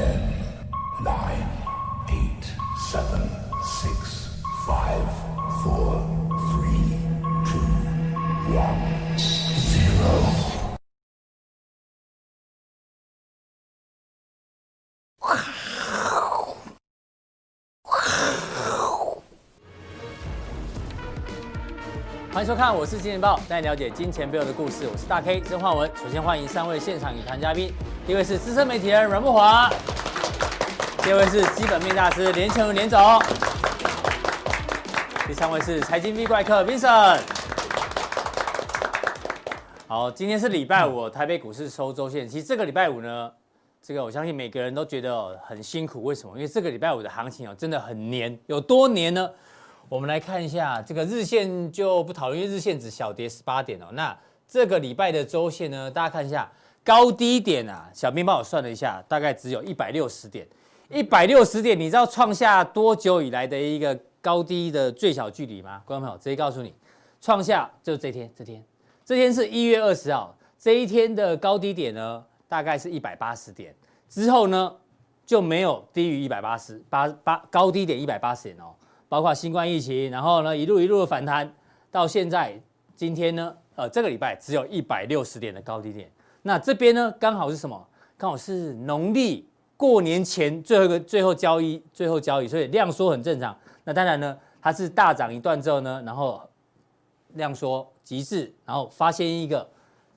Okay. 欢迎收看，我是金钱豹，带你了解金钱背后的故事。我是大 K 曾焕文。首先欢迎三位现场与谈嘉宾，第一位是资深媒体人阮慕驊，第二位是基本面大师连干文连总，第三位是财经 V 怪客 Vincent。好，今天是礼拜五，台北股市收周线。其实这个礼拜五呢，这个我相信每个人都觉得很辛苦。为什么？因为这个礼拜五的行情哦，真的很黏，有多黏呢？我们来看一下这个日线就不讨论，因为日线只小跌十八点哦。那这个礼拜的周线呢，大家看一下高低点啊，小编帮我算了一下，大概只有一百六十点。一百六十点，你知道创下多久以来的一个高低的最小距离吗？观众朋友，直接告诉你，创下就是这天，这天，这天是一月二十号，这一天的高低点呢，大概是一百八十点，之后呢就没有低于一百八十八八高低点一百八十点哦。包括新冠疫情，然后呢，一路一路的反弹，到现在今天呢，呃，这个礼拜只有一百六十点的高低点。那这边呢，刚好是什么？刚好是农历过年前最后一个最后交易，最后交易，所以量缩很正常。那当然呢，它是大涨一段之后呢，然后量缩极致，然后发现一个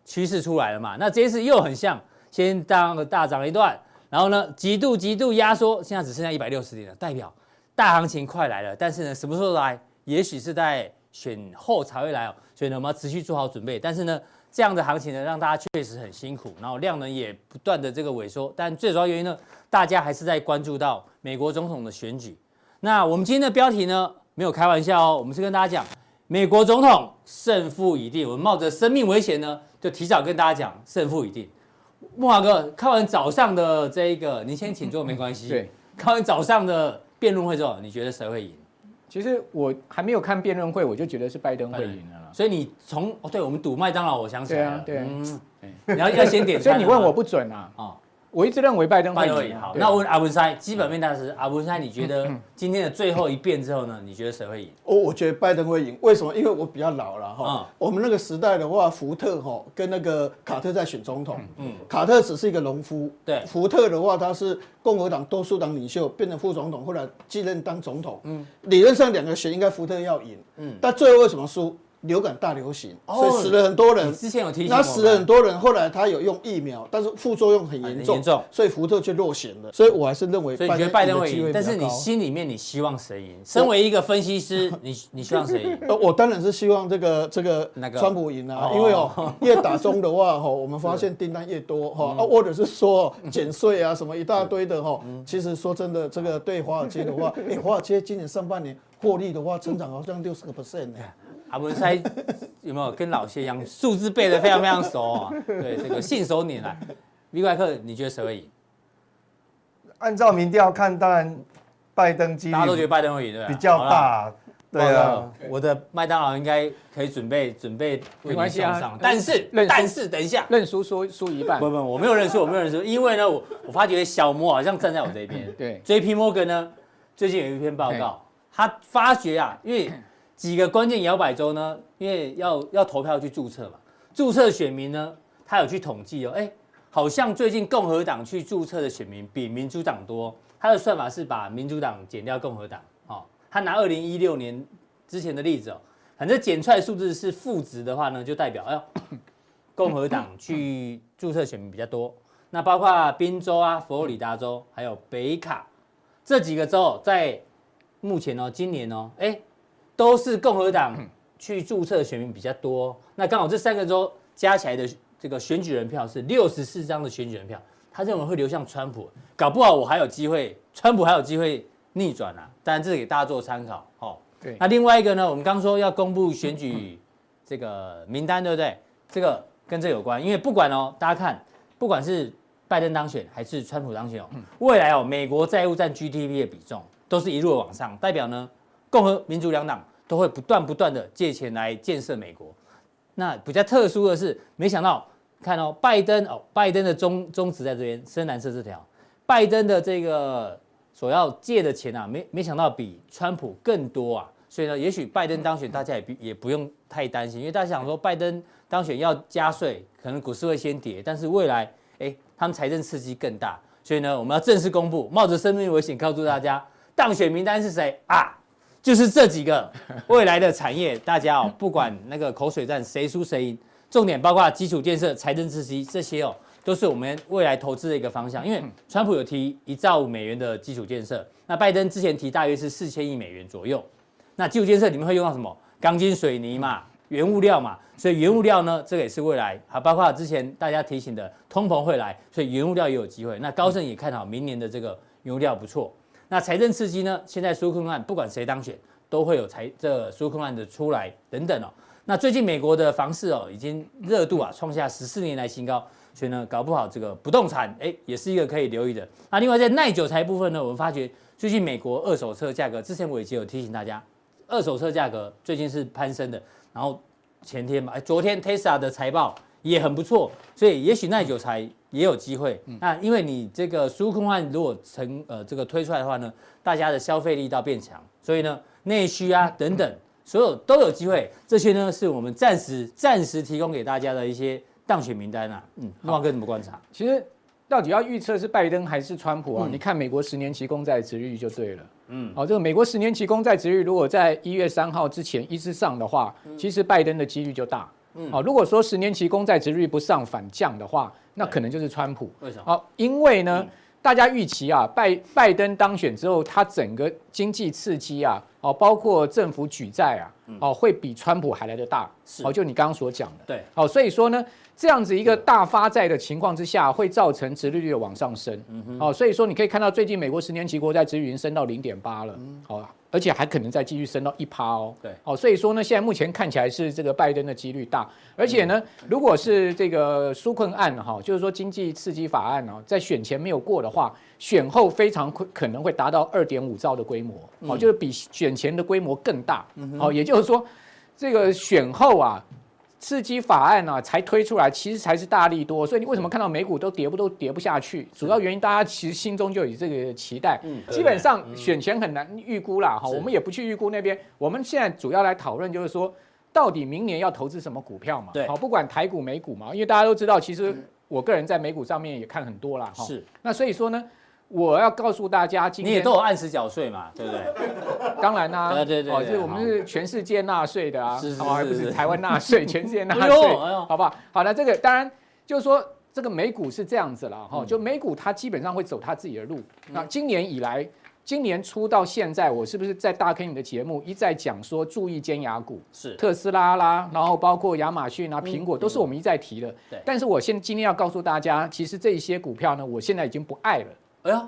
趋势出来了嘛。那这一次又很像，先当个大涨一段，然后呢，极度极度压缩，现在只剩下一百六十点了，代表。大行情快来了，但是呢，什么时候来？也许是在选后才会来哦。所以呢，我们要持续做好准备。但是呢，这样的行情呢，让大家确实很辛苦，然后量能也不断的这个萎缩。但最主要原因呢，大家还是在关注到美国总统的选举。那我们今天的标题呢，没有开玩笑哦，我们是跟大家讲美国总统胜负已定。我们冒着生命危险呢，就提早跟大家讲胜负已定。木华哥，看完早上的这一个，您先请坐没关系。对，看完早上的。辩论会之后，你觉得谁会赢？其实我还没有看辩论会，我就觉得是拜登会赢了。所以你从哦，对我们赌麦当劳，我想起来了。对啊，对啊，嗯，你要要先点。所以你问我不准啊。哦。我一直认为拜登会赢。好，那我问阿文塞，基本面大师阿文塞，你觉得今天的最后一遍之后呢？你觉得谁会赢？我我觉得拜登会赢。为什么？因为我比较老了哈。我们那个时代的话，福特哈跟那个卡特在选总统。嗯。卡特只是一个农夫。对。福特的话，他是共和党多数党领袖，变成副总统，后来继任当总统。嗯。理论上两个选应该福特要赢。嗯。但最后为什么输？流感大流行，所以死了很多人。之前有提醒，那死了很多人。后来他有用疫苗，但是副作用很严重，所以福特却落选了。所以我还是认为，所以你觉得拜登会赢？但是你心里面你希望谁赢？身为一个分析师，你你希望谁赢？呃，我当然是希望这个这个川普赢啊，因为哦，越打中的话哈，我们发现订单越多哈，或者是说减税啊什么一大堆的哈。其实说真的，这个对华尔街的话，哎，华尔街今年上半年获利的话，增长好像六十个 percent 呢。阿文塞有没有跟老谢一样，数字背得非常非常熟啊？对，这个信手拈来。V 怪客，你觉得谁会赢？按照民调看，当然拜登几率大家都觉得拜登会赢，对比较大。对啊，我的麦当劳应该可以准备准备为你送上。但是但是等一下，认输输输一半。不不，我没有认输，我没有认输，因为呢，我我发觉小摩好像站在我这边。对，JP Morgan 呢，最近有一篇报告，他发觉啊，因为。几个关键摇摆州呢？因为要要投票去注册嘛，注册选民呢，他有去统计哦，哎，好像最近共和党去注册的选民比民主党多。他的算法是把民主党减掉共和党，哦，他拿二零一六年之前的例子哦，反正减出来数字是负值的话呢，就代表哎，共和党去注册选民比较多。那包括宾州啊、佛罗里达州还有北卡这几个州，在目前哦，今年哦，哎。都是共和党去注册的选民比较多，那刚好这三个州加起来的这个选举人票是六十四张的选举人票，他认为会流向川普，搞不好我还有机会，川普还有机会逆转啊！当然这是给大家做参考，哦。对。那另外一个呢，我们刚说要公布选举这个名单，对不对？这个跟这有关，因为不管哦，大家看，不管是拜登当选还是川普当选哦，未来哦，美国债务占 GDP 的比重都是一路往上，代表呢。共和、民主两党都会不断不断的借钱来建设美国。那比较特殊的是，没想到看哦，拜登哦，拜登的宗宗旨在这边深蓝色这条，拜登的这个所要借的钱啊，没没想到比川普更多啊，所以呢，也许拜登当选，大家也不也不用太担心，因为大家想说拜登当选要加税，可能股市会先跌，但是未来哎，他们财政刺激更大，所以呢，我们要正式公布，冒着生命危险告诉大家，当选名单是谁啊？就是这几个未来的产业，大家哦，不管那个口水战谁输谁赢，重点包括基础建设、财政刺激这些哦。都是我们未来投资的一个方向，因为川普有提一兆五美元的基础建设，那拜登之前提大约是四千亿美元左右。那基础建设里面会用到什么？钢筋水泥嘛，原物料嘛，所以原物料呢，这个也是未来啊，包括之前大家提醒的通膨会来，所以原物料也有机会。那高盛也看好明年的这个原物料不错。那财政刺激呢？现在纾困案不管谁当选，都会有财这个纾困案的出来等等哦。那最近美国的房市哦，已经热度啊创下十四年来新高。所以呢，搞不好这个不动产，哎，也是一个可以留意的。那另外在耐久财部分呢，我们发觉最近美国二手车价格，之前我已经有提醒大家，二手车价格最近是攀升的。然后前天吧，哎，昨天 Tesla 的财报也很不错，所以也许耐久财也有机会。那因为你这个纾困案如果成呃这个推出来的话呢，大家的消费力道变强，所以呢内需啊等等，所有都有机会。这些呢是我们暂时暂时提供给大家的一些。当选名单啊，嗯，旺哥怎么观察？其实到底要预测是拜登还是川普啊？嗯、你看美国十年期公债殖利率就对了。嗯，好，这个美国十年期公债殖利率如果在一月三号之前一直上的话，其实拜登的几率就大。嗯，好，如果说十年期公债殖利率不上反降的话，那可能就是川普。为什么？好，因为呢，嗯、大家预期啊，拜拜登当选之后，他整个经济刺激啊，哦，包括政府举债啊，哦，会比川普还来得大。是，哦，就你刚刚所讲的。对，哦，所以说呢。这样子一个大发债的情况之下，会造成殖利率的往上升。哦，所以说你可以看到最近美国十年期国债殖利率已经升到零点八了。嗯。好，而且还可能再继续升到一趴哦。对。哦，所以说呢，现在目前看起来是这个拜登的几率大，而且呢，如果是这个纾困案哈，就是说经济刺激法案呢，在选前没有过的话，选后非常可能会达到二点五兆的规模。哦，就是比选前的规模更大。嗯。哦，也就是说，这个选后啊。刺激法案呢、啊、才推出来，其实才是大力多，所以你为什么看到美股都跌不都跌不下去？主要原因大家其实心中就有这个期待。嗯，基本上选前很难预估啦，哈，我们也不去预估那边。我们现在主要来讨论就是说，到底明年要投资什么股票嘛？对，好，不管台股美股嘛，因为大家都知道，其实我个人在美股上面也看很多啦。哈。是，那所以说呢。我要告诉大家，今天你也都有按时缴税嘛，对不对？当然啦，对对对，哦，就是我们是全世界纳税的啊，是是，还不是台湾纳税，全世界纳税，好不好？好了，这个当然就是说，这个美股是这样子了哈，就美股它基本上会走它自己的路。那今年以来，今年初到现在，我是不是在大 K 你的节目一再讲说注意尖牙股？是特斯拉啦，然后包括亚马逊啊、苹果，都是我们一再提的。对，但是我现今天要告诉大家，其实这一些股票呢，我现在已经不爱了。哎呀，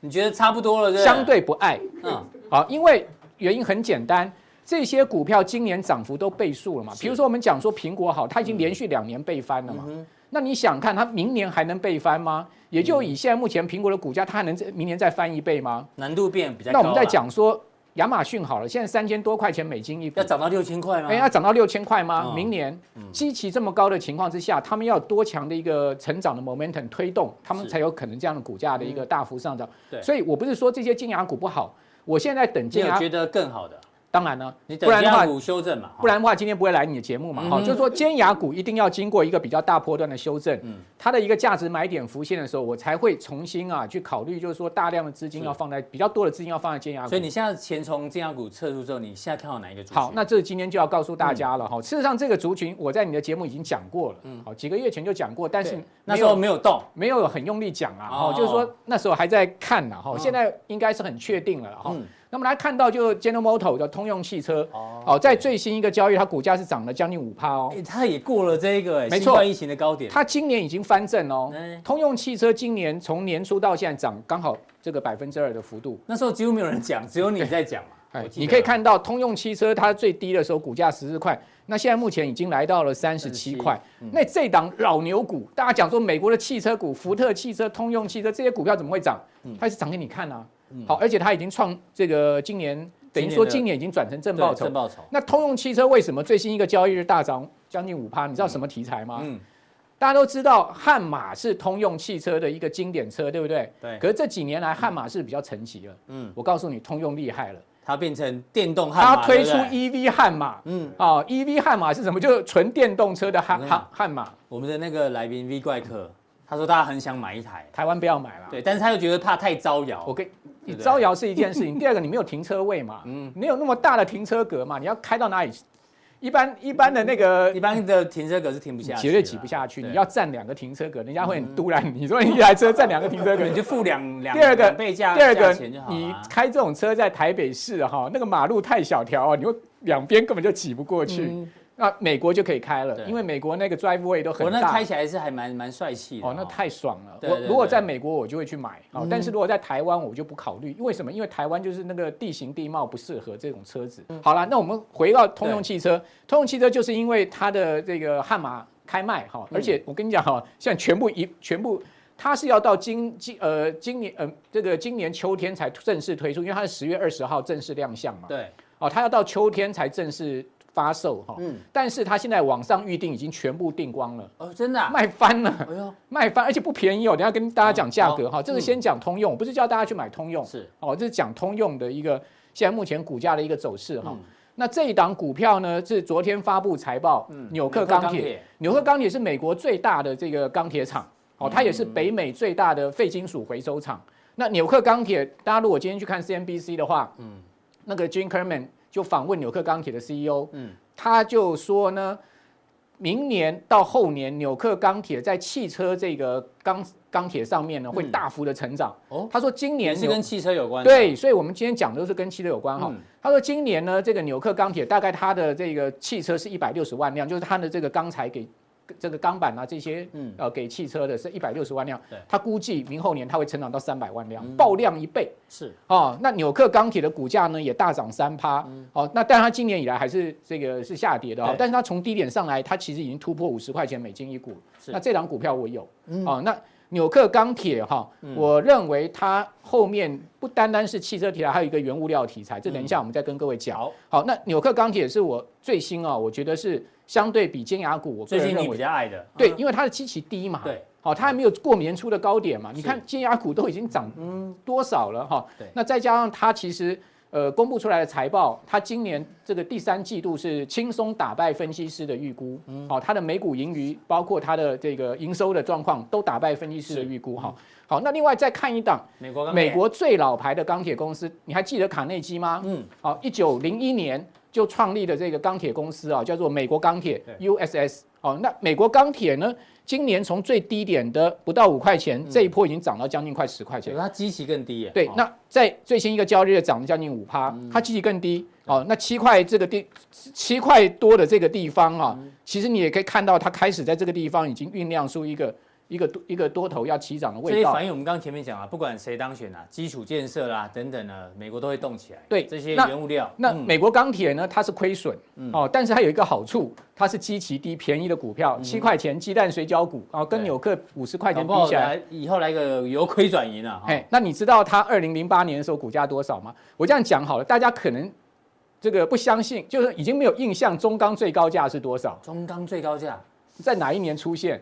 你觉得差不多了？对，相对不爱。嗯，好，因为原因很简单，这些股票今年涨幅都倍数了嘛。比如说我们讲说苹果好，它已经连续两年倍翻了嘛。那你想看它明年还能倍翻吗？也就以现在目前苹果的股价，它还能明年再翻一倍吗？难度变比较高。那我们在讲说。亚马逊好了，现在三千多块钱美金一股，要涨到六千块吗？哎，要涨到六千块吗？明年基期这么高的情况之下，他们要多强的一个成长的 momentum 推动，他们才有可能这样的股价的一个大幅上涨。对，所以我不是说这些金牙股不好，我现在等金牙。你有觉得更好的？当然呢，你等尖牙股修正嘛，不然的话今天不会来你的节目嘛。好，就是说尖牙股一定要经过一个比较大波段的修正，它的一个价值买点浮现的时候，我才会重新啊去考虑，就是说大量的资金要放在比较多的资金要放在尖牙股。所以你现在钱从尖牙股撤出之后，你现在看好哪一个族群？好，那这今天就要告诉大家了哈。事实上，这个族群我在你的节目已经讲过了，嗯，好，几个月前就讲过，但是那时候没有动，没有很用力讲啊，哈，就是说那时候还在看呢，哈，现在应该是很确定了，哈。那么来看到，就 General Motors 的通用汽车哦，在最新一个交易，它股价是涨了将近五趴哦。它也过了这个哎，没错，疫情的高点。它今年已经翻正哦。通用汽车今年从年初到现在涨刚好这个百分之二的幅度。那时候几乎没有人讲，只有你在讲嘛。哎，你可以看到通用汽车它最低的时候股价十四块，那现在目前已经来到了三十七块。那这档老牛股，大家讲说美国的汽车股，福特汽车、通用汽车这些股票怎么会涨？它是涨给你看啊。好，而且它已经创这个今年。等于说今年已经转成正报酬。报酬那通用汽车为什么最新一个交易日大涨将近五趴？你知道什么题材吗？嗯，大家都知道悍马是通用汽车的一个经典车，对不对？对。可是这几年来，悍马是比较沉寂了。嗯。我告诉你，通用厉害了，它变成电动悍马。它推出 EV 悍马。嗯。啊，EV 悍马是什么？就是纯电动车的悍悍悍马。我们的那个来宾 V 怪客，他说他很想买一台，台湾不要买了。对，但是他又觉得怕太招摇。我跟你招摇是一件事情，第二个你没有停车位嘛，嗯，没有那么大的停车格嘛，你要开到哪里？一般一般的那个一般的停车格是停不下去，绝对挤不下去。你要占两个停车格，人家会很突然。你说你一台车占两个停车格，你就付两两第二个倍价，第二个你开这种车在台北市哈，那个马路太小条啊，你会两边根本就挤不过去。那美国就可以开了，因为美国那个 driveway 都很大，我那开起来是还蛮蛮帅气的哦，那太爽了。我如果在美国，我就会去买哦，但是如果在台湾，我就不考虑。为什么？因为台湾就是那个地形地貌不适合这种车子。好了，那我们回到通用汽车，通用汽车就是因为它的这个悍马开卖哈，而且我跟你讲哈，现在全部一全部，它是要到今今呃今年呃这个今年秋天才正式推出，因为它是十月二十号正式亮相嘛。对，哦，它要到秋天才正式。发售哈，嗯，但是它现在网上预定已经全部订光了。哦，真的卖翻了，哎呦，卖翻，而且不便宜哦。等下跟大家讲价格哈，这个先讲通用，不是叫大家去买通用，是。哦，这是讲通用的一个现在目前股价的一个走势哈。那这一档股票呢是昨天发布财报，纽克钢铁，纽克钢铁。是美国最大的这个钢铁厂，哦，它也是北美最大的废金属回收厂。那纽克钢铁，大家如果今天去看 CNBC 的话，嗯，那个 Jim Cramer 就访问纽克钢铁的 CEO，嗯，他就说呢，明年到后年，纽克钢铁在汽车这个钢钢铁上面呢，会大幅的成长。哦，他说今年是跟汽车有关。对，所以我们今天讲的都是跟汽车有关哈。他说今年呢，这个纽克钢铁大概它的这个汽车是一百六十万辆，就是它的这个钢材给。这个钢板啊，这些嗯呃给汽车的是一百六十万辆，他估计明后年它会成长到三百万辆，爆量一倍。是哦，那纽克钢铁的股价呢也大涨三趴。哦，那但它今年以来还是这个是下跌的啊，但是它从低点上来，它其实已经突破五十块钱美金一股。那这档股票我有。哦，那纽克钢铁哈，我认为它后面不单单是汽车题材，还有一个原物料题材。这等一下我们再跟各位讲。好，那纽克钢铁是我最新啊，我觉得是。相对比尖牙股，我最近你比较爱的，对，因为它的基期低嘛，对，好，它还没有过年初的高点嘛，你看尖牙股都已经涨多少了哈，对，那再加上它其实呃公布出来的财报，它今年这个第三季度是轻松打败分析师的预估，好，它的每股盈余包括它的这个营收的状况都打败分析师的预估哈，好，那另外再看一档美国美国最老牌的钢铁公司，你还记得卡内基吗？嗯，好，一九零一年。就创立的这个钢铁公司啊，叫做美国钢铁 USS。哦，那美国钢铁呢，今年从最低点的不到五块钱，这一波已经涨到将近快十块钱。它基期更低耶。对，那在最新一个交易日涨了将近五趴，它基期更低。哦，那七块这个地七块多的这个地方啊，其实你也可以看到，它开始在这个地方已经酝酿出一个。一个多一个多头要起涨的味道，这些反映我们刚刚前面讲啊，不管谁当选啊，基础建设啦等等呢，美国都会动起来。对，这些原物料。那，那美国钢铁呢，它是亏损，嗯、哦，但是它有一个好处，它是基期低、便宜的股票，七、嗯、块钱鸡蛋水饺股啊，跟纽克五十块钱比起来，来以后来个由亏转盈啊。哎，那你知道它二零零八年的时候股价多少吗？我这样讲好了，大家可能这个不相信，就是已经没有印象，中钢最高价是多少？中钢最高价在哪一年出现？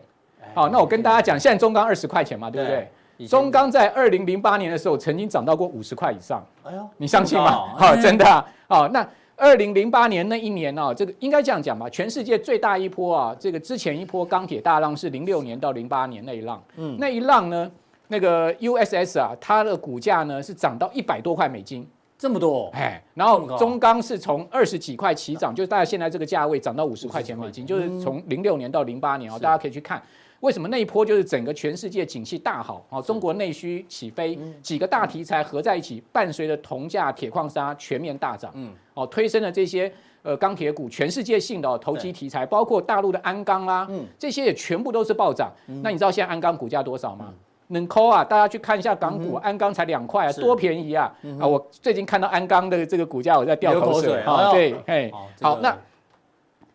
好，那我跟大家讲，现在中钢二十块钱嘛，对不对？中钢在二零零八年的时候曾经涨到过五十块以上。哎呦，你相信吗？好，真的啊。好，那二零零八年那一年呢，这个应该这样讲吧？全世界最大一波啊，这个之前一波钢铁大浪是零六年到零八年那一浪。嗯，那一浪呢，那个 USS 啊，它的股价呢是涨到一百多块美金，这么多。哎，然后中钢是从二十几块起涨，就是大概现在这个价位涨到五十块钱美金，就是从零六年到零八年啊，大家可以去看。为什么那一波就是整个全世界景气大好？哦，中国内需起飞，几个大题材合在一起，伴随着铜价、铁矿砂全面大涨，嗯，哦，推升了这些呃钢铁股，全世界性的投机题材，包括大陆的鞍钢啦，嗯，这些也全部都是暴涨。那你知道现在鞍钢股价多少吗？能抠啊！大家去看一下港股，鞍钢才两块啊，多便宜啊！啊，我最近看到鞍钢的这个股价，我在掉口水啊。对，嘿，好，那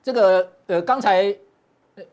这个呃刚才。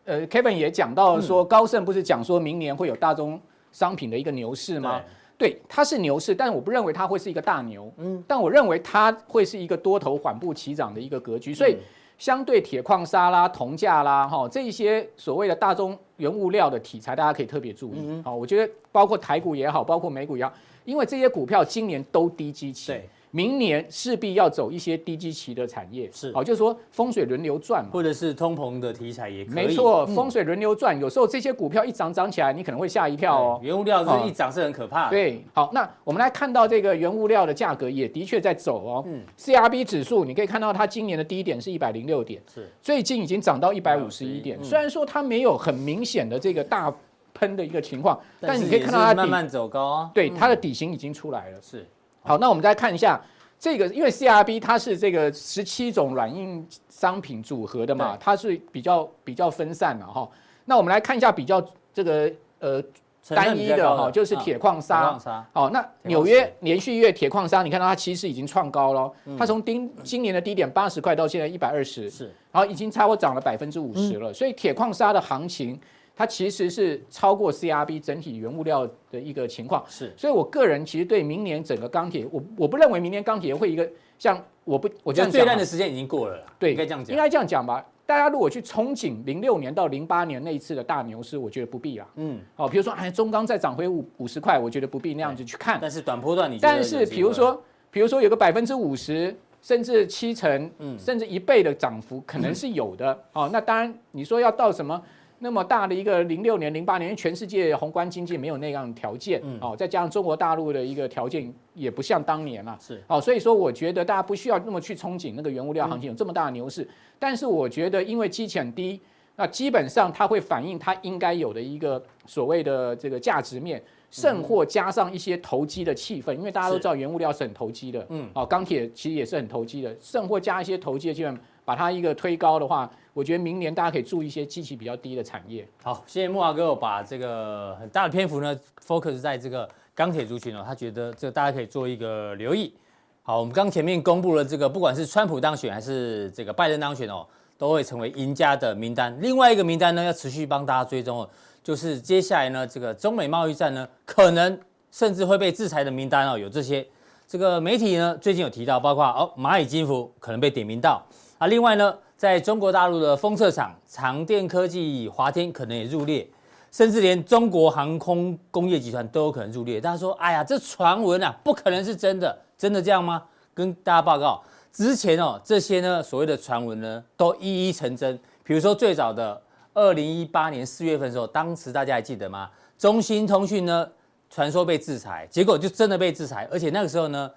呃，Kevin 也讲到说，高盛不是讲说明年会有大宗商品的一个牛市吗？对，它是牛市，但我不认为它会是一个大牛。嗯，但我认为它会是一个多头缓步起涨的一个格局。所以相对铁矿砂啦、铜价啦，哈，这一些所谓的大宗原物料的题材，大家可以特别注意。好，我觉得包括台股也好，包括美股也好，因为这些股票今年都低基期。对。明年势必要走一些低基期的产业，是好，就是说风水轮流转嘛，或者是通膨的题材也可以。没错，风水轮流转，有时候这些股票一涨涨起来，你可能会吓一跳哦。原物料是一涨是很可怕的。对，好，那我们来看到这个原物料的价格也的确在走哦。嗯，CRB 指数你可以看到它今年的低点是一百零六点，是最近已经涨到一百五十一点。虽然说它没有很明显的这个大喷的一个情况，但你可以看到它慢慢走高啊。对，它的底型已经出来了。是。好，那我们再看一下这个，因为 CRB 它是这个十七种软硬商品组合的嘛，它是比较比较分散的哈。那我们来看一下比较这个呃单一的哈，就是铁矿砂。好，那纽约连续月铁矿砂，你看到它其实已经创高了，它从今今年的低点八十块到现在一百二十，是，然后已经差不多涨了百分之五十了。所以铁矿砂的行情。它其实是超过 CRB 整体原物料的一个情况，是，所以我个人其实对明年整个钢铁，我我不认为明年钢铁会一个像我不我觉得最烂的时间已经过了，对，应该这样讲，应该这样讲吧。大家如果去憧憬零六年到零八年那一次的大牛市，我觉得不必啦。嗯，好，比如说哎，中钢再涨回五五十块，我觉得不必那样子去看。但是短波段你，但是比如说比如说有个百分之五十甚至七成，嗯，甚至一倍的涨幅可能是有的。哦，那当然你说要到什么？那么大的一个零六年、零八年，因为全世界宏观经济没有那样的条件，嗯，哦，再加上中国大陆的一个条件也不像当年了，是，哦，所以说我觉得大家不需要那么去憧憬那个原物料行情有这么大的牛市，但是我觉得因为基期很低，那基本上它会反映它应该有的一个所谓的这个价值面，甚或加上一些投机的气氛，因为大家都知道原物料是很投机的，嗯，哦，钢铁其实也是很投机的，甚或加一些投机的气氛，把它一个推高的话。我觉得明年大家可以注意一些基期比较低的产业。好，谢谢慕驊哥，我把这个很大的篇幅呢 focus 在这个钢铁族群哦，他觉得这个大家可以做一个留意。好，我们刚前面公布了这个，不管是川普当选还是这个拜登当选哦，都会成为赢家的名单。另外一个名单呢，要持续帮大家追踪哦，就是接下来呢，这个中美贸易战呢，可能甚至会被制裁的名单哦，有这些。这个媒体呢最近有提到，包括哦蚂蚁金服可能被点名到啊，另外呢。在中国大陆的封测厂长电科技、华天可能也入列，甚至连中国航空工业集团都有可能入列。大家说：“哎呀，这传闻啊，不可能是真的，真的这样吗？”跟大家报告，之前哦，这些呢所谓的传闻呢，都一一成真。比如说最早的二零一八年四月份的时候，当时大家还记得吗？中兴通讯呢传说被制裁，结果就真的被制裁，而且那个时候呢。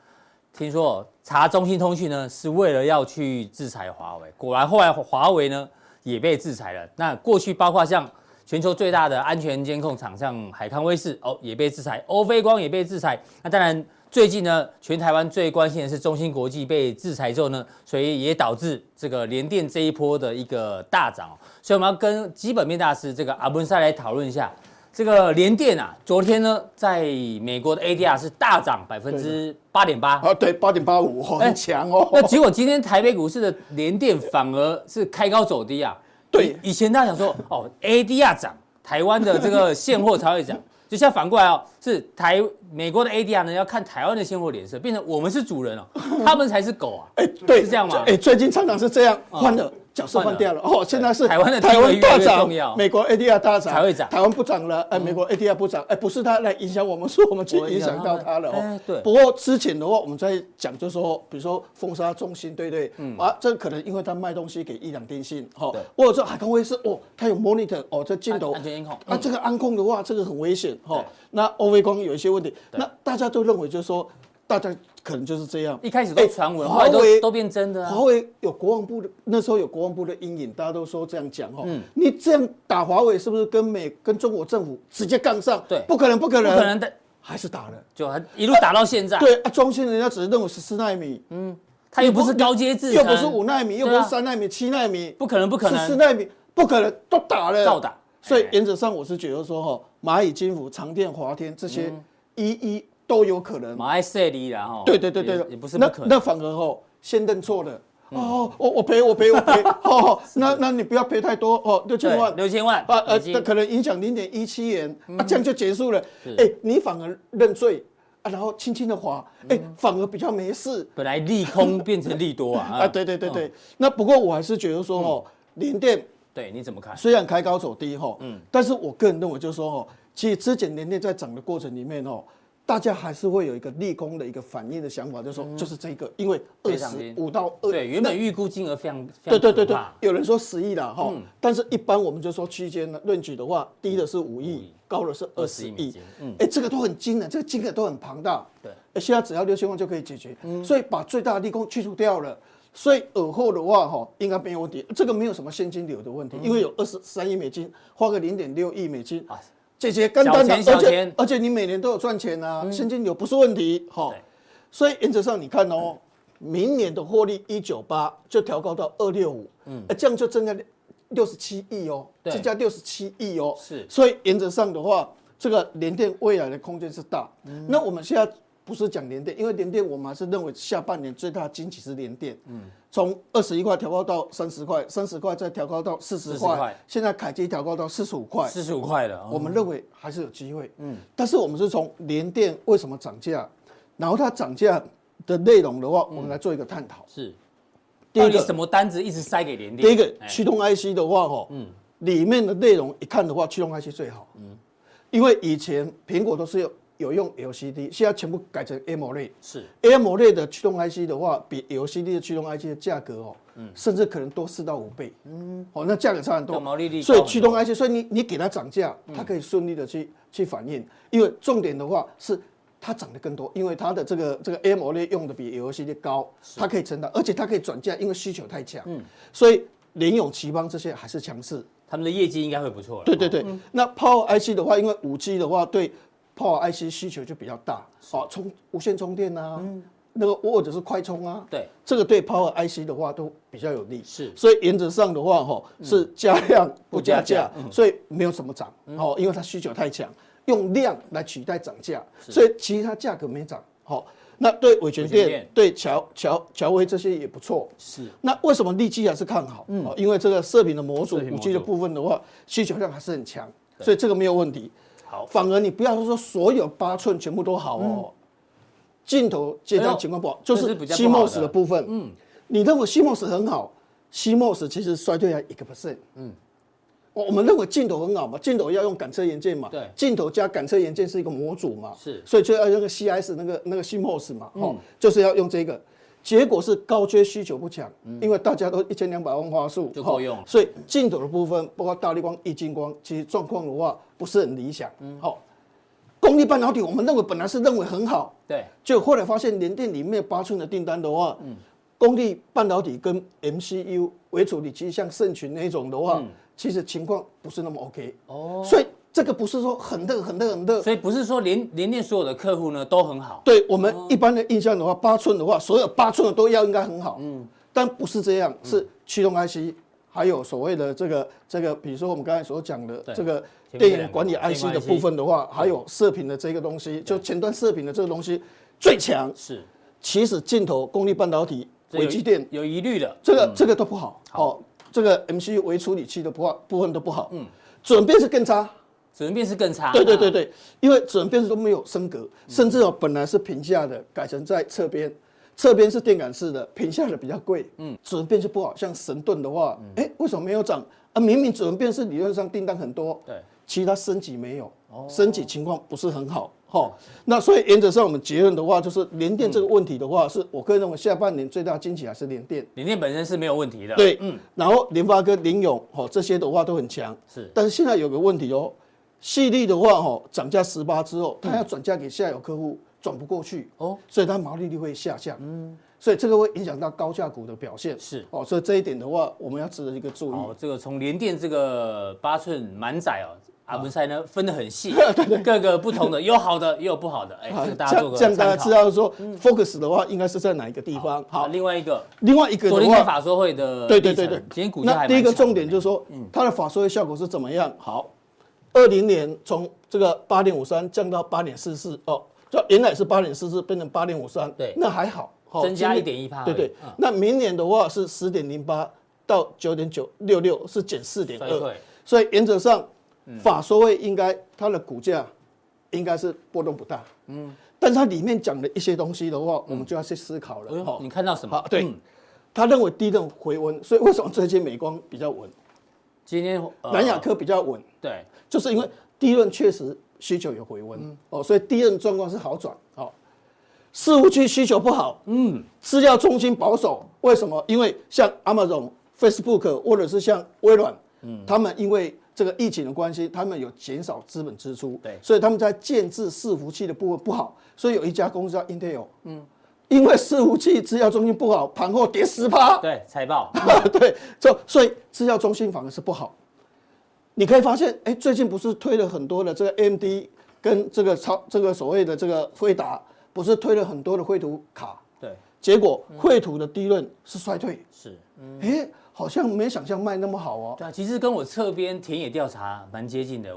听说查中兴通讯呢，是为了要去制裁华为，果然后来华为呢也被制裁了。那过去包括像全球最大的安全监控厂像海康威视哦也被制裁，欧菲光也被制裁。那当然最近呢，全台湾最关心的是中芯国际被制裁之后呢，所以也导致这个联电这一波的一个大涨。所以我们要跟基本面大师这个阿文赛来讨论一下。这个联电啊，昨天呢，在美国的 ADR 是大涨百分之八点八啊，对，八点八五，很强哦。那结果今天台北股市的联电反而是开高走低啊。对，以前大家想说哦，ADR 涨，台湾的这个现货才会涨，就现在反过来哦，是台美国的 ADR 呢要看台湾的现货脸色，变成我们是主人哦，他们才是狗啊。哎，对，是这样吗？哎，最近常常是这样换的。角色换掉了。哦，现在是台湾的台湾大涨，美国 ADR 大涨，才会涨。台湾不涨了，哎，美国 ADR 不涨，哎，不是它来影响我们，是我们去影响到它了哦。对。不过之前的话，我们在讲，就是说，比如说封杀中心，对对，嗯。啊，这可能因为它卖东西给伊朗电信，哈，或者说海康威视，哦，它有 monitor，哦，这镜头。安全监控，啊，这个安控的话，这个很危险，哈。那欧菲光有一些问题，那大家都认为就是说。大家可能就是这样，一开始都传闻，华为都变真的。华为有国防部的，那时候有国防部的阴影，大家都说这样讲哈。嗯，你这样打华为，是不是跟美跟中国政府直接杠上？对，不可能，不可能，不可能的，还是打了，就一路打到现在。对啊，中兴人家只是认为十四纳米，嗯，它又不是高阶制程，又不是五纳米，又不是三纳米、七纳米，不可能，不可能，十四纳米不可能，都打了，照打。所以原则上我是觉得说哈，蚂蚁金服、长电、华天这些一一。都有可能，马来西亚然后对对对对，也不是那那反而哦，先认错了哦，我我赔我赔我赔。哦，那那你不要赔太多哦，六千万。六千万啊呃，可能影响零点一七元啊，这样就结束了。哎，你反而认罪，啊，然后轻轻的滑，哎，反而比较没事。本来利空变成利多啊！啊，对对对对。那不过我还是觉得说哦，联电，对，你怎么看？虽然开高走低哈，嗯，但是我个人认为就是说哦，其实之前联电在涨的过程里面哦。大家还是会有一个利空的一个反应的想法，就是说，就是这个，因为二十五到二，对，原本预估金额非常，对对对对，有人说十亿了哈，但是一般我们就说区间呢，论举的话，低的是五亿，高的是二十亿，嗯，哎，这个都很惊人，这个金额都很庞大，对，哎，现在只要六千万就可以解决，所以把最大的利空去除掉了，所以尔后的话哈，应该没有问题，这个没有什么现金流的问题，因为有二十三亿美金，花个零点六亿美金。这些干单的，而且而且你每年都有赚钱啊，现金流不是问题，哈。所以原则上你看哦，明年的获利一九八就调高到二六五，嗯，这样就增加六十七亿哦，增加六十七亿哦，是。所以原则上的话，这个联电未来的空间是大。那我们现在。不是讲联电，因为联电我们还是认为下半年最大的惊喜是联电。嗯，从二十一块调高到三十块，三十块再调高到四十块，现在凯基调高到四十五块，四十五块了。我们认为还是有机会。嗯，但是我们是从联电为什么涨价，然后它涨价的内容的话，我们来做一个探讨。是，第一个什么单子一直塞给联电？第一个驱动 IC 的话，哈，嗯，里面的内容一看的话，驱动 IC 最好。嗯，因为以前苹果都是有。有用 LCD，现在全部改成 AMOLED。是 AMOLED 的驱动 IC 的话，比 LCD 的驱动 IC 的价格哦，嗯，甚至可能多四到五倍。嗯，哦，那价格差很多。毛利率。所以驱动 IC，所以你你给它涨价，它可以顺利的去去反应。因为重点的话是它涨得更多，因为它的这个这个 AMOLED 用的比 LCD 高，它可以承担，而且它可以转嫁，因为需求太强。嗯，所以联咏、奇邦这些还是强势，他们的业绩应该会不错。对对对，那 Power IC 的话，因为五 G 的话对。Power IC 需求就比较大，哦充无线充电啊，嗯、那个或者是快充啊，对，这个对 Power IC 的话都比较有利。是，所以原则上的话，哈是加量不加价，所以没有什么涨，哦，因为它需求太强，用量来取代涨价，所以其实它价格没涨，好，那对伟诠电、对乔乔乔威这些也不错。是，那为什么利基还是看好？嗯，因为这个射频的模组五 G 的部分的话，需求量还是很强，所以这个没有问题。好，反而你不要说所有八寸全部都好哦，镜头这张情况不好，就是 CMOS 的。部分。嗯，你认为 CMOS 很好，CMOS 其实衰退了一个 percent。嗯，我我们认为镜头很好嘛，镜头要用感测元件嘛，对，镜头加感测元件是一个模组嘛，是，所以就要用个 CS 那个那个 CMOS 嘛，哦，就是要用这个。结果是高阶需求不强，因为大家都一千两百万花束就够用，所以镜头的部分，包括大立光、易晶光，其实状况的话不是很理想。好，功率半导体我们认为本来是认为很好，对，就后来发现联电里面八寸的订单的话，功率半导体跟 MCU 微处理器像盛群那种的话，其实情况不是那么 OK。哦，所以。这个不是说很热很热很热，所以不是说连连电所有的客户呢都很好。对我们一般的印象的话，八寸的话，所有八寸的都要应该很好。嗯，但不是这样，是驱动 IC，还有所谓的这个这个，比如说我们刚才所讲的这个电源管理 IC 的部分的话，还有射频的这个东西，就前端射频的这个东西最强。是，其实镜头、功率半导体、微机电有疑虑的，这个这个都不好。哦，这个 MCU 微处理器的部部分都不好。嗯，准备是更差。指纹辨识更差。对对对对，因为指纹辨识都没有升格，甚至哦本来是平下的，改成在侧边，侧边是电感式的，平下的比较贵。嗯，指纹辨识不好，像神盾的话，哎，为什么没有涨？啊，明明指纹辨识理论上订单很多，对，其他升级没有，升级情况不是很好。哈，那所以原则上我们结论的话，就是联电这个问题的话，是我个人认为下半年最大惊喜还是联电。联电本身是没有问题的。对，嗯，然后联发科、联咏，哦这些的话都很强。是，但是现在有个问题哦。矽力的话，哈，涨价十八之后，它要转嫁给下游客户，转不过去哦，所以它毛利率会下降，嗯，所以这个会影响到高价股的表现，是。哦，所以这一点的话，我们要值得一个注意。哦，这个从联电这个八寸满载哦，阿文赛呢分得很细，各个不同的，有好的也有不好的，哎，这个大家。这样大家知道说，focus 的话应该是在哪一个地方？好，另外一个，另外一个昨天法说会的，对对对对，今天股价还。那第一个重点就是说，它的法说会效果是怎么样？好。二零年从这个八点五三降到八点四四哦，就原来是八点四四变成八点五三，对，那还好，增加一点一趴，对对。那明年的话是十点零八到九点九六六，是减四点二，所以原则上法说会应该它的股价应该是波动不大，嗯，但是它里面讲的一些东西的话，我们就要去思考了。好，你看到什么？对，他认为低润回温，所以为什么最近美光比较稳？今天南亚科比较稳，对，就是因为第一轮确实需求有回温哦，所以第一轮状况是好转。哦，伺服器需求不好，嗯，资料中心保守，为什么？因为像 Amazon、Facebook 或者是像微软，嗯，他们因为这个疫情的关系，他们有减少资本支出，对，所以他们在建置伺服器的部分不好，所以有一家公司叫 Intel，嗯，因为伺服器资料中心不好，盘后跌十趴，对，财报，对，所所以资料中心反而是不好。你可以发现，哎，最近不是推了很多的这个 AMD 跟这个超这个所谓的这个惠达，不是推了很多的绘图卡，对，结果绘图的低润是衰退，是，哎。好像没想象卖那么好哦。对啊，其实跟我侧边田野调查蛮接近的，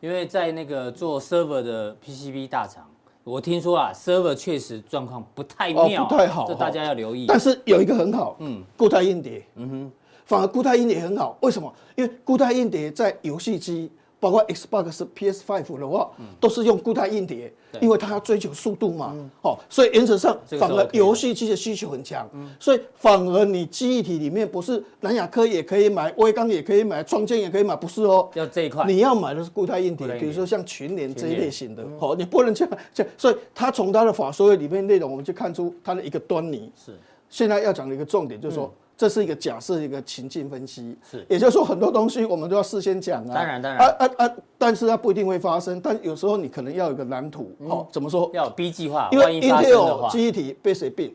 因为在那个做 server 的 PCB 大厂，我听说啊，server 确实状况不太妙，不太好，这大家要留意。但是有一个很好，嗯，固态硬碟，嗯哼，反而固态硬碟很好，为什么？因为固态硬碟在游戏机。包括 Xbox、PS5 的话，都是用固态硬碟，因为它要追求速度嘛。哦，所以原则上反而游戏机的需求很强，所以反而你记忆体里面不是南亚科也可以买，微刚也可以买，创建也可以买，不是哦。要这一块，你要买的是固态硬碟，比如说像群联这一类型的。哦，你不能这样这样，所以它从它的法说里面内容，我们就看出它的一个端倪。是，现在要讲的一个重点就是说。这是一个假设，一个情境分析，是，也就是说很多东西我们都要事先讲啊。当然，当然。啊啊啊！但是它不一定会发生，但有时候你可能要有个蓝图。好，怎么说？要有 B 计划。因为 Intel 记忆体被谁并？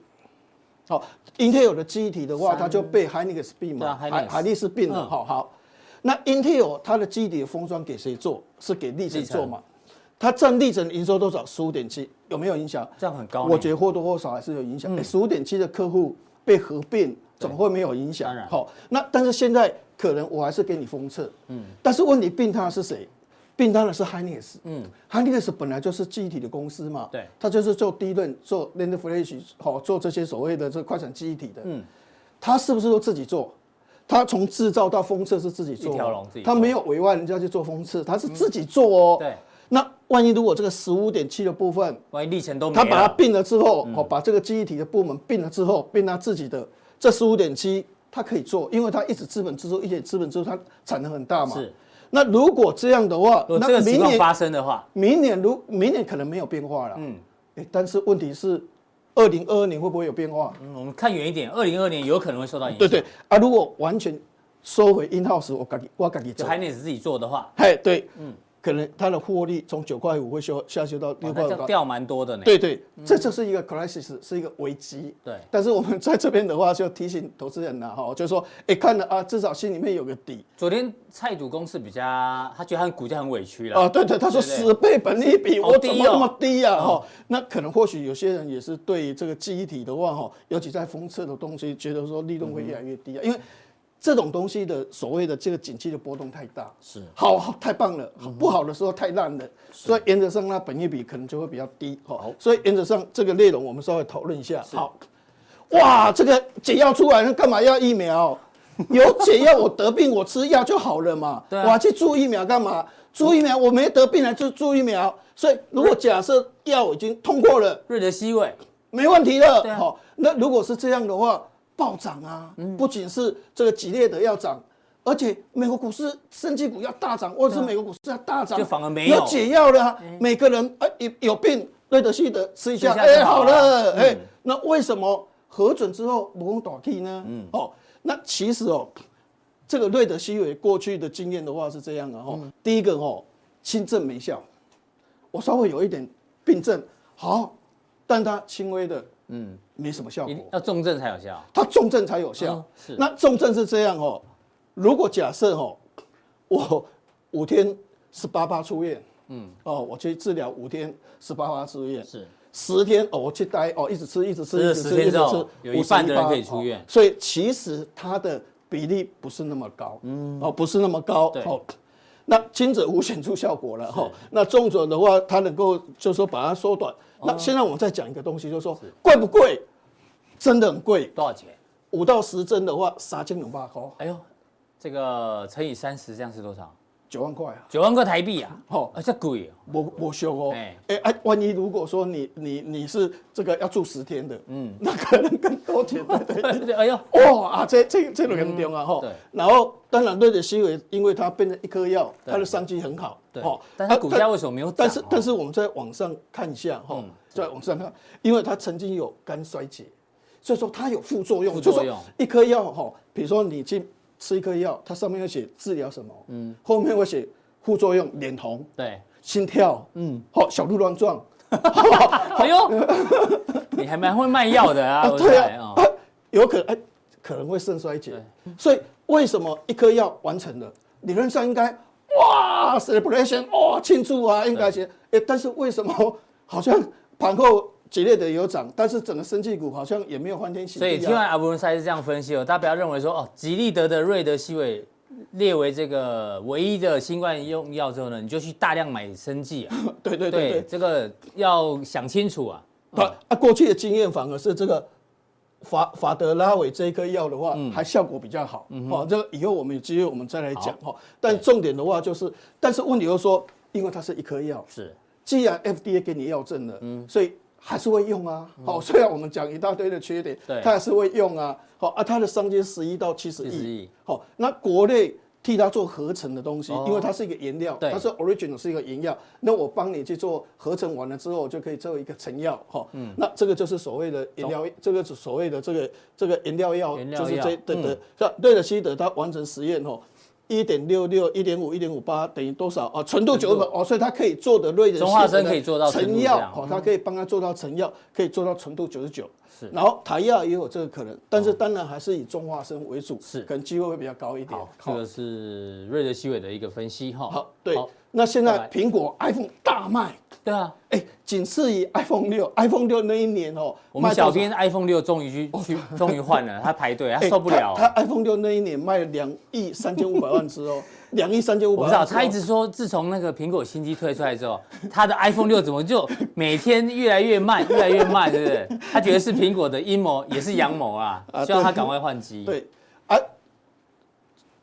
好，Intel 的记忆体的话，它就被 Hynix 并嘛，海海力士并了。好好，那 Intel 它的记忆体的封装给谁做？是给立成做嘛？它占立成营收多少？十五点七，有没有影响？这样很高。我觉得或多或少还是有影响。十五点七的客户被合并。怎么会没有影响？当然，好，那但是现在可能我还是给你封测，嗯，但是问题并它是谁？并他的是 Hynix，嗯，Hynix 本来就是记忆体的公司嘛，对，它就是做低润、做 NAND Flash，好，做这些所谓的这个快闪记忆体的，嗯，它是不是都自己做？他从制造到封测是自己做，一条龙自己，它没有委外人家去做封测，他是自己做哦，对，那万一如果这个十五点七的部分，万一历程都没，他把它并了之后，好，把这个记忆体的部门并了之后，并他自己的。这十五点七，它可以做，因为它一直资本支出，一点资本支出，它产能很大嘛。是。那如果这样的话，那明年发生的话，明年如明年可能没有变化了。嗯。哎，但是问题是，二零二二年会不会有变化？嗯，我们看远一点，二零二二年有可能会受到影响。对对。啊，如果完全收回 in-house，我赶紧我赶紧就还得自己做的话。嘿，对。嗯。可能它的获利从九块五会修下修到六块五，掉蛮多的呢。对对，这就是一个 crisis，是一个危机。对，但是我们在这边的话，就提醒投资人呐，哈，就是说，哎，看了啊，至少心里面有个底。昨天蔡主公是比较，他觉得他股价很委屈了。啊，对对，他说十倍本利比，我怎么那么低啊？哈，那可能或许有些人也是对这个记忆体的话，哈，尤其在封测的东西，觉得说利润会越来越低啊，因为。这种东西的所谓的这个景气的波动太大，是好，太棒了，不好的时候太烂了，所以原则上它本益比可能就会比较低。好，所以原则上这个内容我们稍微讨论一下。好，哇，这个解药出来，了干嘛要疫苗？有解药，我得病我吃药就好了嘛。我还去注疫苗干嘛？注疫苗我没得病还就注疫苗。所以如果假设药已经通过了，瑞德西韦没问题了。好，那如果是这样的话。暴涨啊！不仅是这个吉列德要涨，而且美国股市、生技股要大涨，或者是美国股市要大涨，就反而没有，有解药了。每个人哎有有病，瑞德西德吃一下，哎好了，哎那为什么核准之后不用倒替呢？嗯哦，那其实哦，这个瑞德西韦过去的经验的话是这样的哦，第一个哦轻症没效，我稍微有一点病症好，但它轻微的。嗯，没什么效果，要重症才有效。它重症才有效。是，那重症是这样哦。如果假设哦，我五天十八八出院，嗯，哦，我去治疗五天十八八出院，是十天哦，我去待哦，一直吃一直吃一直吃一直吃，有一半的人可以出院。所以其实它的比例不是那么高，嗯，哦，不是那么高。哦，那轻者无显著效果了哈。那重者的话，它能够就是说把它缩短。那现在我们再讲一个东西，就是说贵不贵？真的很贵，多少钱？五到十针的话，三千两百块。哎呦，这个乘以三十，这样是多少？九万块啊，九万块台币啊，哦，啊，这贵哦，我我修哦，哎。哎，万一如果说你你你是这个要住十天的，嗯，那可能更多钱，对对对，哎呦，哇啊，这这这个严重啊，哈，然后当然瑞德西韦，因为它变成一颗药，它的商机很好，哦，但它股价为什么没有涨？但是但是我们在网上看一下哈，在网上看，因为它曾经有肝衰竭，所以说它有副作用，副作用，一颗药哈，比如说你去。吃一颗药，它上面会写治疗什么？嗯，后面会写副作用，脸红，对，心跳，嗯，好，小鹿乱撞，哎呦，你还蛮会卖药的啊？对啊，有可能哎，可能会肾衰竭，所以为什么一颗药完成了，理论上应该哇，celebration，哇，庆祝啊，应该先，哎，但是为什么好像盘后？激烈的有涨，但是整个生技股好像也没有欢天喜地。所以听完阿布伦赛是这样分析哦，大家不要认为说哦，吉利德的瑞德西韦列为这个唯一的新冠用药之后呢，你就去大量买生技啊。对对对，对，这个要想清楚啊。啊啊，过去的经验反而是这个法法德拉韦这一颗药的话，嗯、还效果比较好。哦，这个以后我们有机会我们再来讲哈。好但重点的话就是，但是问题就是说，因为它是一颗药，是，既然 FDA 给你药证了，嗯，所以。还是会用啊，好，虽然我们讲一大堆的缺点，对，它还是会用啊，好啊，它的商机十一到七十亿，好，那国内替它做合成的东西，因为它是一个原料，它是 original 是一个原料，那我帮你去做合成完了之后，就可以做一个成药，哈，嗯，那这个就是所谓的原料，这个是所谓的这个这个原料药，就是这对的，是瑞德西德它完成实验后。一点六六、一点五、一点五八等于多少啊？纯度九十哦，所以它可以做的瑞德西韦可以做到成药，哦，它可以帮它做到成药，可以做到纯度九十九。是，然后台亚也有这个可能，但是当然还是以中化生为主，是，可能机会会比较高一点。这个是瑞德西韦的一个分析哈。好，对。那现在苹果 iPhone 大卖，对啊，哎，仅次于 iPhone 六，iPhone 六那一年哦，我们小编 iPhone 六终于去去，终于换了，他排队，他 受不了。他 iPhone 六那一年卖了两亿三千五百万只哦，两亿三千五百。我不知道，他一直说，自从那个苹果新机推出来之后，他的 iPhone 六怎么就每天越来越慢，越来越慢，对不对？他觉得是苹果的阴谋，也是阳谋啊，希望他赶快换机。对，啊。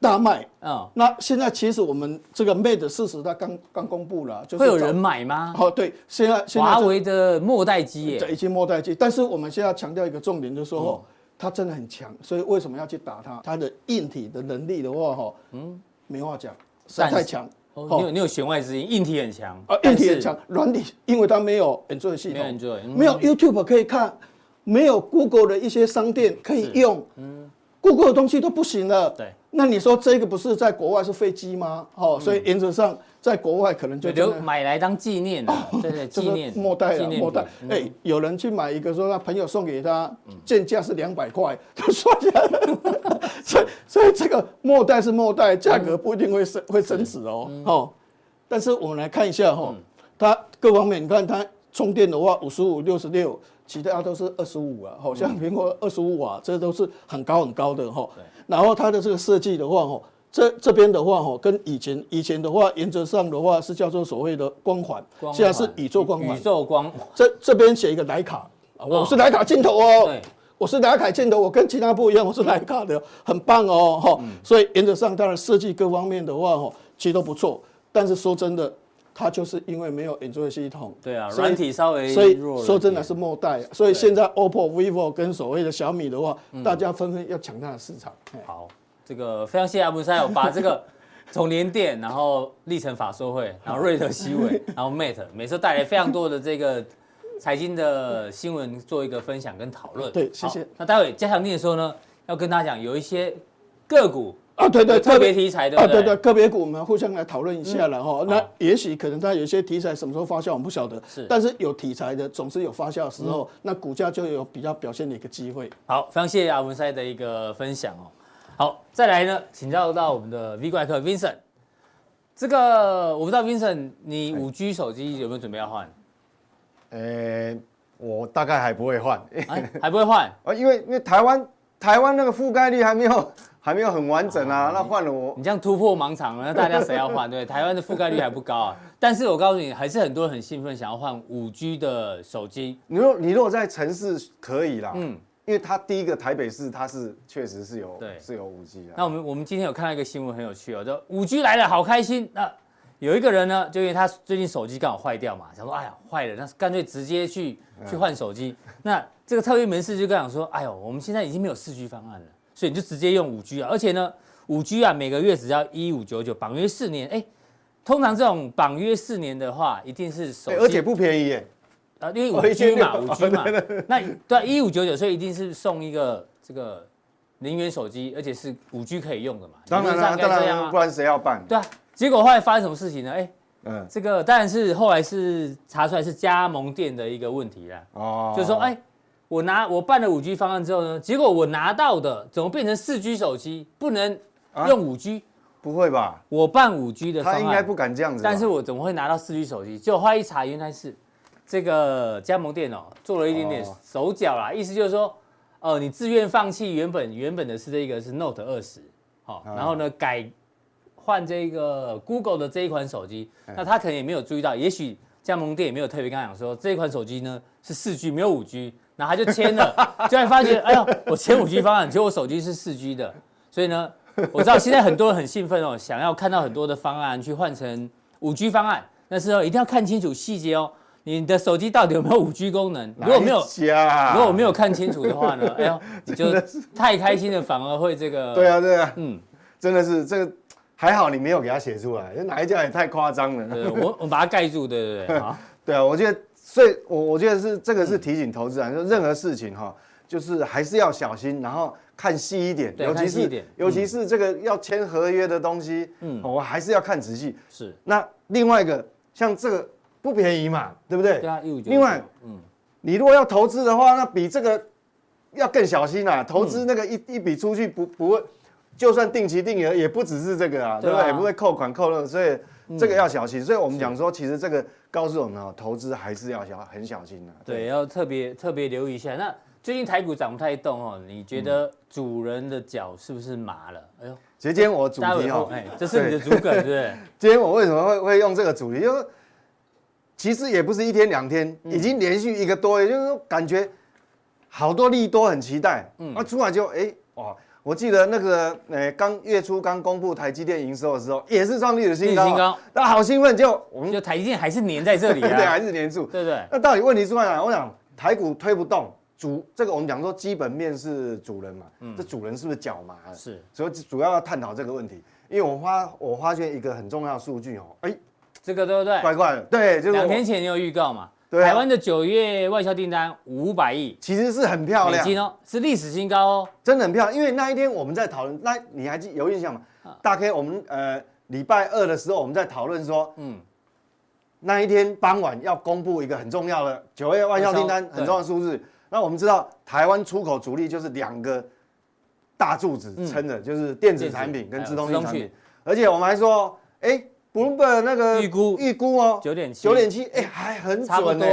大卖啊！那现在其实我们这个 Mate 四十它刚刚公布了，就是会有人买吗？哦，对，现在华为的末代机耶，已经末代机。但是我们现在强调一个重点，就是说它真的很强，所以为什么要去打它？它的硬体的能力的话，哈，嗯，没话讲，实在太强。哦，你有你有弦外之音，硬体很强。啊，硬体很强，软体因为它没有 Android 系统，没有 YouTube 可以看，没有 Google 的一些商店可以用，嗯，Google 的东西都不行了。对。那你说这个不是在国外是飞机吗？哦，所以原则上在国外可能就留买来当纪念的，对对，纪念末代啊，末代。哎，有人去买一个，说他朋友送给他，件价是两百块，就算下来。所以所以这个末代是末代，价格不一定会升会升值哦。哦，但是我们来看一下哈，它各方面，你看它充电的话，五十五、六十六，其他都是二十五啊。好像苹果二十五瓦，这都是很高很高的哈。然后它的这个设计的话，哈，这这边的话，哈，跟以前以前的话，原则上的话是叫做所谓的光环，现在是宇宙光环。宇宙光。这这边写一个徕卡，我是徕卡镜头哦，对，我是徕卡镜头，我跟其他不一样，我是徕卡的，很棒哦，哈。所以原则上，当然设计各方面的话，哈，其实都不错。但是说真的，它就是因为没有 Android 系统，对啊，软体稍微所以说真的是末代。所以现在 OPPO、vivo 跟所谓的小米的话，大家纷纷要抢它的市场。好，这个非常谢谢阿文师，我把这个 从联电，然后历程法说会，然后瑞德西韦，然后 Mate，每次带来非常多的这个财经的新闻做一个分享跟讨论。对，谢谢。那待会加强錠的时候呢，要跟大家讲有一些个股。啊，对对，特别题材的啊，对对，个别股我们互相来讨论一下了哈。那也许可能它有些题材什么时候发酵，我们不晓得。是，但是有题材的总是有发酵的时候，那股价就有比较表现的一个机会。好，非常谢谢阿文赛的一个分享哦。好，再来呢，请教到我们的 V 怪客 Vincent。这个我不知道 Vincent，你五 G 手机有没有准备要换？呃，我大概还不会换，还不会换 啊，因为因为台湾台湾那个覆盖率还没有。还没有很完整啊，那换了我，你这样突破盲场，那大家谁要换？对，台湾的覆盖率还不高啊。但是我告诉你，还是很多人很兴奋，想要换五 G 的手机。你若你如果在城市可以啦，嗯，因为它第一个台北市它是确实是有对是有五 G 的。那我们我们今天有看到一个新闻很有趣哦，就五 G 来了，好开心。那有一个人呢，就因为他最近手机刚好坏掉嘛，想说哎呀坏了，那干脆直接去去换手机。那这个特约门市就跟讲说，哎呦，我们现在已经没有四 G 方案了，所以你就直接用五 G 啊，而且呢，五 G 啊每个月只要一五九九，绑约四年。哎，通常这种绑约四年的话，一定是手机，而且不便宜耶。啊，因为五 G 嘛，五 G 嘛，那对一五九九，所以一定是送一个这个零元手机，而且是五 G 可以用的嘛。当然了，当然了，不然谁要办？对啊，结果后来发生什么事情呢？哎，嗯，这个当然是后来是查出来是加盟店的一个问题啦。哦，就是说，哎，我拿我办了五 G 方案之后呢，结果我拿到的怎么变成四 G 手机，不能用五 G？不会吧？我办五 G 的方案，他应该不敢这样子。但是我怎么会拿到四 G 手机？结果后来一查，原来是。这个加盟店哦，做了一点点手脚啦，意思就是说，哦，你自愿放弃原本原本的是这个是 Note 二十，好，然后呢改换这个 Google 的这一款手机，那他可能也没有注意到，也许加盟店也没有特别跟他讲说这一款手机呢是四 G 没有五 G，然后他就签了，就会发觉，哎呦，我签五 G 方案，结果我手机是四 G 的，所以呢，我知道现在很多人很兴奋哦，想要看到很多的方案去换成五 G 方案，但是哦一定要看清楚细节哦。你的手机到底有没有五 G 功能？如果没有，如果我没有看清楚的话呢？哎呦，你就太开心了，反而会这个。对啊，对啊，嗯，真的是这个还好，你没有给他写出来，哪一家也太夸张了。对，我我把它盖住，对对对。啊，对啊，我觉得，所以我我觉得是这个是提醒投资人，就任何事情哈，就是还是要小心，然后看细一点，尤其是尤其是这个要签合约的东西，嗯，我还是要看仔细。是。那另外一个像这个。不便宜嘛，对不对？对啊，另外，嗯，你如果要投资的话，那比这个要更小心啊。投资那个一一笔出去不不会，就算定期定额也不只是这个啊，对不对？也不会扣款扣了，所以这个要小心。所以我们讲说，其实这个告诉我们啊，投资还是要小很小心的。对，要特别特别留意一下。那最近台股涨不太动哦，你觉得主人的脚是不是麻了？哎呦，其实今天我主题哦，哎，这是你的主梗，对不对？今天我为什么会会用这个主题？因为其实也不是一天两天，已经连续一个多月，就是说感觉好多利多很期待，嗯，啊出来就哎哇，我记得那个呃刚月初刚公布台积电营收的时候，也是创历史新高，那好兴奋，就我们就台积电还是粘在这里啊，对，还是粘住，对对。那到底问题出在哪？我想台股推不动，主这个我们讲说基本面是主人嘛，嗯，这主人是不是脚麻了？是，所以主要要探讨这个问题，因为我发我发现一个很重要的数据哦，哎。这个对不对？怪怪的，对，就是两天前你有预告嘛？对，台湾的九月外销订单五百亿，其实是很漂亮，美金哦，是历史新高哦，真的很漂亮。因为那一天我们在讨论，那你还记有印象吗？大 K，我们呃礼拜二的时候我们在讨论说，嗯，那一天傍晚要公布一个很重要的九月外销订单很重要的数字。那我们知道台湾出口主力就是两个大柱子撑的，就是电子产品跟资通讯产品，而且我们还说，哎。Bloomberg 那个预估预估哦，九点七，九点七，哎，还很准呢，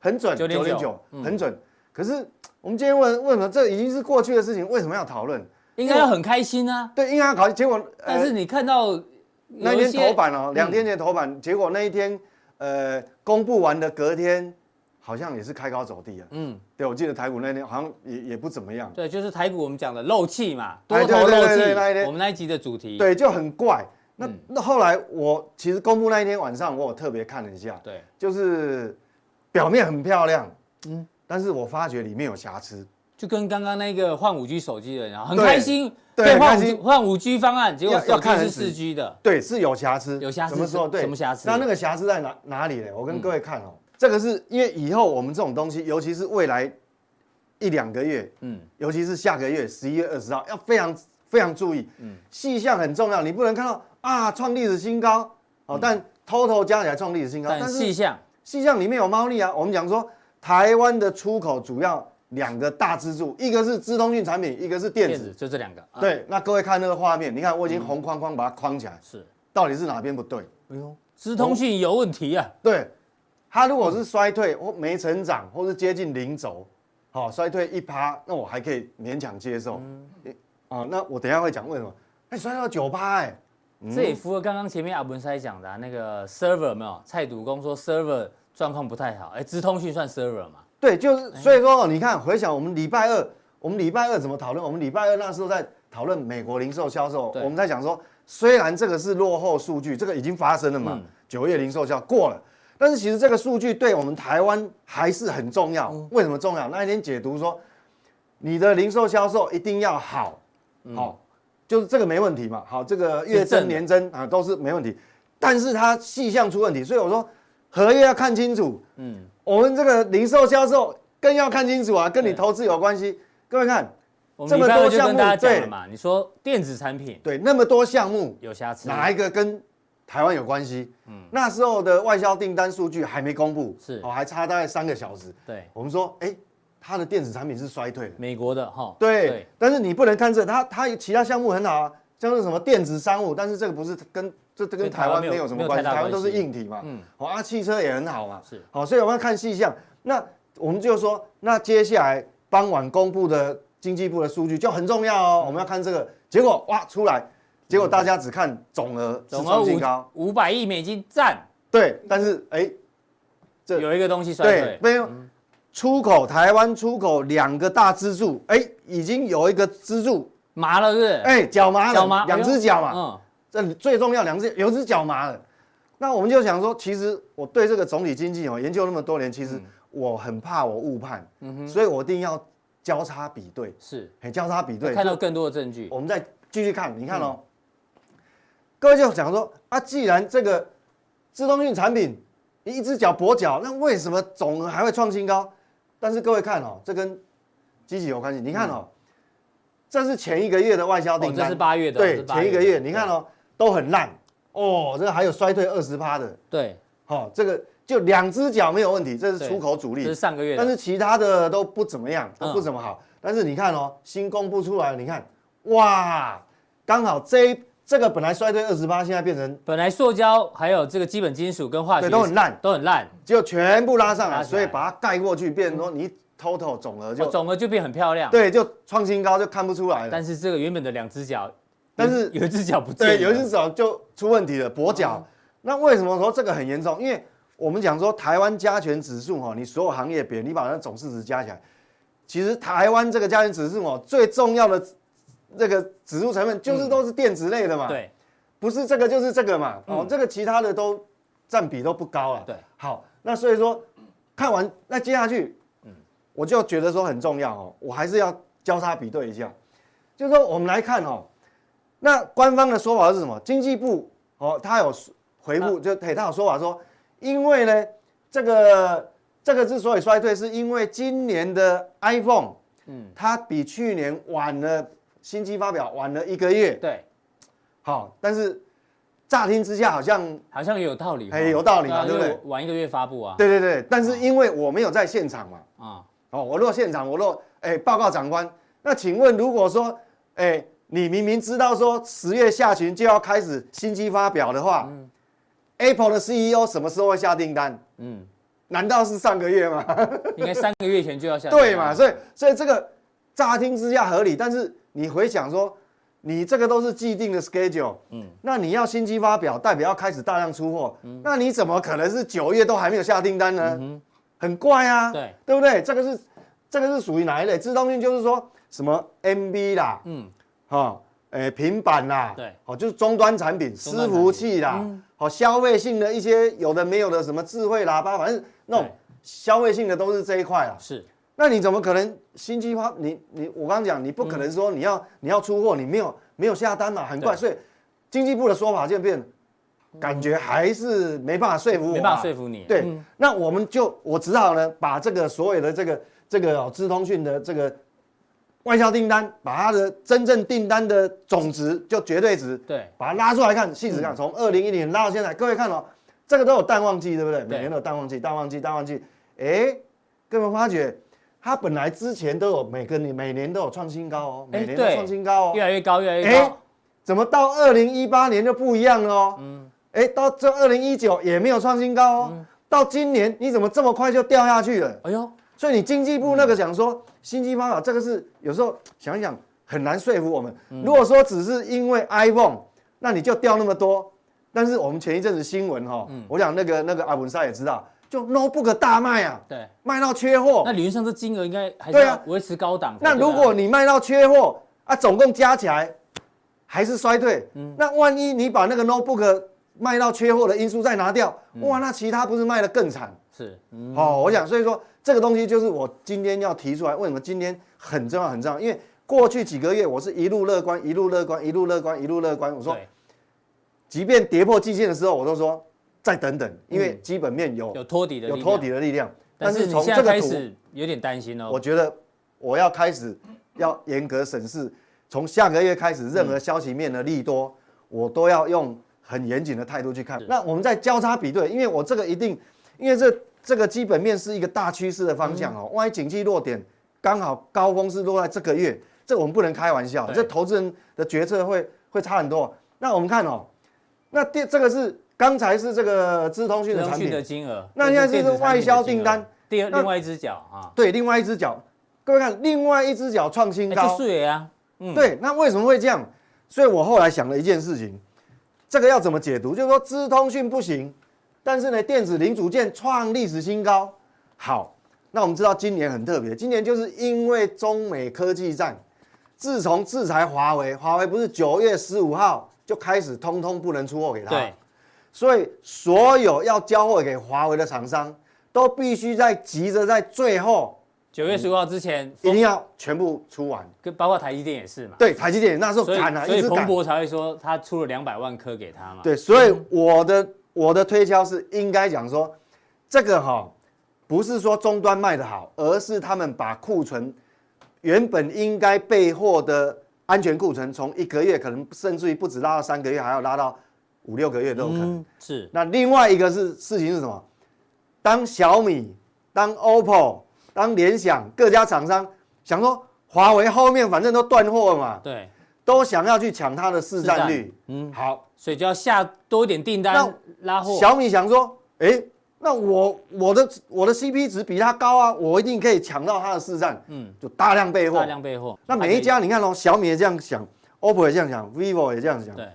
很准，九点九，很准。可是我们今天问，为什么这已经是过去的事情，为什么要讨论？应该要很开心啊。对，应该要考虑。结果，但是你看到那天头版哦，两天前头版，结果那一天，呃，公布完的隔天，好像也是开高走低啊。嗯，对，我记得台股那天好像也也不怎么样。对，就是台股我们讲的漏气嘛，多头漏气。我们那一集的主题，对，就很怪。那那后来我其实公布那一天晚上，我有特别看了一下，对，就是表面很漂亮，嗯，但是我发觉里面有瑕疵，就跟刚刚那个换五 G 手机的人很开心，对，换五换五 G 方案，结果要看是四 G 的，对，是有瑕疵，有瑕疵，什么时候？对，什么瑕疵？那那个瑕疵在哪哪里呢？我跟各位看哦，这个是因为以后我们这种东西，尤其是未来一两个月，嗯，尤其是下个月十一月二十号，要非常非常注意，嗯，细项很重要，你不能看到。啊，创历史新高哦！但 total 加起来创历史新高，但是细项细项里面有猫腻啊。我们讲说，台湾的出口主要两个大支柱，一个是资通讯产品，一个是电子，就这两个。对，那各位看那个画面，你看我已经红框框把它框起来，是，到底是哪边不对？哎呦，资通讯有问题啊！对，它如果是衰退或没成长，或是接近零轴，好，衰退一趴，那我还可以勉强接受。哦，那我等下会讲为什么？哎，衰退到九趴，哎。这也符合刚刚前面阿文塞讲的那个 server 没有？蔡赌公说 server 状况不太好，哎，直通讯算 server 嘛？对，就是所以说你看，回想我们礼拜二，我们礼拜二怎么讨论？我们礼拜二那时候在讨论美国零售销售，我们在讲说，虽然这个是落后数据，这个已经发生了嘛，九月零售销过了，但是其实这个数据对我们台湾还是很重要。为什么重要？那一天解读说，你的零售销售一定要好，好，就是这个没问题嘛。好，这个月增年增啊都是没问题，但是它细项出问题，所以我说合约要看清楚。嗯，我们这个零售销售更要看清楚啊，跟你投资有关系。各位看，这么多项目，对嘛？你说电子产品，对，那么多项目有瑕疵，哪一个跟台湾有关系？嗯，那时候的外销订单数据还没公布，是哦，还差大概三个小时。对，我们说，哎，它的电子产品是衰退的，美国的哈。对，但是你不能看这，它它其他项目很好啊，像是什么电子商务，但是这个不是跟这这跟台湾没有什么关系，台湾都是硬体嘛。嗯，好啊，汽车也很好嘛。是，好，所以我们要看细项。那我们就说，那接下来。傍晚公布的经济部的数据就很重要哦，我们要看这个。结果哇出来，结果大家只看总额，总额五五百亿美金赞，对，但是哎，这有一个东西衰退，没有出口，台湾出口两个大支柱，哎，已经有一个支柱麻了，是不是？哎，脚麻了，脚麻，两只脚嘛，嗯，这最重要，两只有只脚麻了，那我们就想说，其实我对这个总体经济哦研究那么多年，其实。我很怕我误判，嗯哼，所以我一定要交叉比对，是，交叉比对，看到更多的证据。我们再继续看，你看哦，各位就想说啊，既然这个自动运产品一只脚跛脚，那为什么总额还会创新高？但是各位看哦，这跟机器有关系。你看哦，这是前一个月的外销订单，这是八月的，对，前一个月，你看哦，都很烂。哦，这个还有衰退二十趴的，对，好，这个。就两只脚没有问题，这是出口主力，这是上个月，但是其他的都不怎么样，都不怎么好。嗯、但是你看哦，新公布出来，你看，哇，刚好这这个本来衰退二十八，现在变成本来塑胶还有这个基本金属跟化学都很烂，都很烂，就全部拉上来，所以把它盖过去，变成说你 total 总额就、哦、总额就变很漂亮，对，就创新高就看不出来了。但是这个原本的两只脚，但是有一只脚不对，有一只脚就出问题了，跛脚。嗯、那为什么说这个很严重？因为我们讲说台湾加权指数哈，你所有行业别，你把那总市值加起来，其实台湾这个加权指数哦，最重要的这个指数成分就是都是电子类的嘛，对，不是这个就是这个嘛，哦，这个其他的都占比都不高了，对，好，那所以说看完那接下去，嗯，我就觉得说很重要哦，我还是要交叉比对一下，就是说我们来看哦，那官方的说法是什么？经济部哦，他有回复，就嘿，他有说法说。因为呢，这个这个之所以衰退，是因为今年的 iPhone，嗯，它比去年晚了新机发表晚了一个月。对，好，但是乍听之下好像好像也有道理，哎，有道理嘛，对不对？晚一个月发布啊。对对对，但是因为我没有在现场嘛，啊，哦，我若现场，我若哎报告长官，那请问如果说哎你明明知道说十月下旬就要开始新机发表的话，嗯。Apple 的 CEO 什么时候会下订单？嗯，难道是上个月吗？应该三个月前就要下订单。对嘛？所以所以这个乍听之下合理，但是你回想说，你这个都是既定的 schedule，嗯，那你要新机发表，代表要开始大量出货，嗯，那你怎么可能是九月都还没有下订单呢？嗯，很怪啊，对，对不对？这个是这个是属于哪一类？自动性就是说什么 MB 啦，嗯，哈。诶，平板啦，对，哦，就是终端产品，伺服器啦，好，消费性的一些有的没有的，什么智慧喇叭，反正那种消费性的都是这一块啊。是，那你怎么可能新机发？你你我刚刚讲，你不可能说你要你要出货，你没有没有下单嘛，很怪。所以经济部的说法就变，感觉还是没办法说服我，没办法说服你。对，那我们就我只好呢，把这个所有的这个这个资通讯的这个。外销订单，把它的真正订单的总值就绝对值，对，把它拉出来看，细致看，从二零一零拉到现在，各位看哦，这个都有淡旺季，对不对？每年都有淡旺季，淡旺季，淡旺季。哎，各位发觉，它本来之前都有每个年每年都有创新高哦，每年都创新高哦，越来越高，越来越高。怎么到二零一八年就不一样了哦？嗯，哎，到这二零一九也没有创新高哦，到今年你怎么这么快就掉下去了？哎呦！所以你经济部那个讲说新机方法，这个是有时候想一想很难说服我们。如果说只是因为 iPhone，那你就掉那么多。但是我们前一阵子新闻哈，我想那个那个阿文赛也知道，就 notebook 大卖啊，对，卖到缺货。那理论上这金额应该还是要维持高档。啊、那如果你卖到缺货啊，总共加起来还是衰退，嗯，那万一你把那个 notebook 卖到缺货的因素再拿掉，嗯、哇，那其他不是卖得更惨？是，嗯、哦，我想，所以说这个东西就是我今天要提出来，为什么今天很重要很重要？因为过去几个月我是一路乐观，一路乐观，一路乐观，一路乐观。我说，即便跌破季线的时候，我都说。再等等，因为基本面有有托底的有托底的力量，但是从这个图有点担心哦。我觉得我要开始要严格审视，从下个月开始，任何消息面的利多，我都要用很严谨的态度去看。那我们在交叉比对，因为我这个一定，因为这这个基本面是一个大趋势的方向哦。万一景气落点刚好高峰是落在这个月，这我们不能开玩笑，这投资人的决策会会差很多。那我们看哦，那第这个是。刚才是这个资通讯的产品。的金额，那现在是外销订单，第二另外一只脚啊，对，另外一只脚，各位看，另外一只脚创新高，是啊，嗯，对，那为什么会这样？所以我后来想了一件事情，这个要怎么解读？就是说资通讯不行，但是呢，电子零组件创历史新高。好，那我们知道今年很特别，今年就是因为中美科技战，自从制裁华为，华为不是九月十五号就开始通通不能出货给他。对。所以，所有要交货给华为的厂商，都必须在急着在最后九月十五号之前，一定要全部出完。跟包括台积电也是嘛？对，台积电那时候赶了，所以彭博才会说他出了两百万颗给他嘛。对，所以我的我的推敲是应该讲说，这个哈不是说终端卖的好，而是他们把库存原本应该备货的安全库存，从一个月可能甚至于不止拉到三个月，还要拉到。五六个月都有可能、嗯、是。那另外一个是事情是什么？当小米、当 OPPO、当联想各家厂商想说，华为后面反正都断货了嘛，对，都想要去抢它的市占率。嗯，好，所以就要下多一点订单拉货。小米想说，哎、欸，那我我的我的 CP 值比它高啊，我一定可以抢到它的市占。嗯，就大量备货。大量备货。那每一家你看哦，小米也这样想，OPPO 也这样想，vivo 也这样想。对，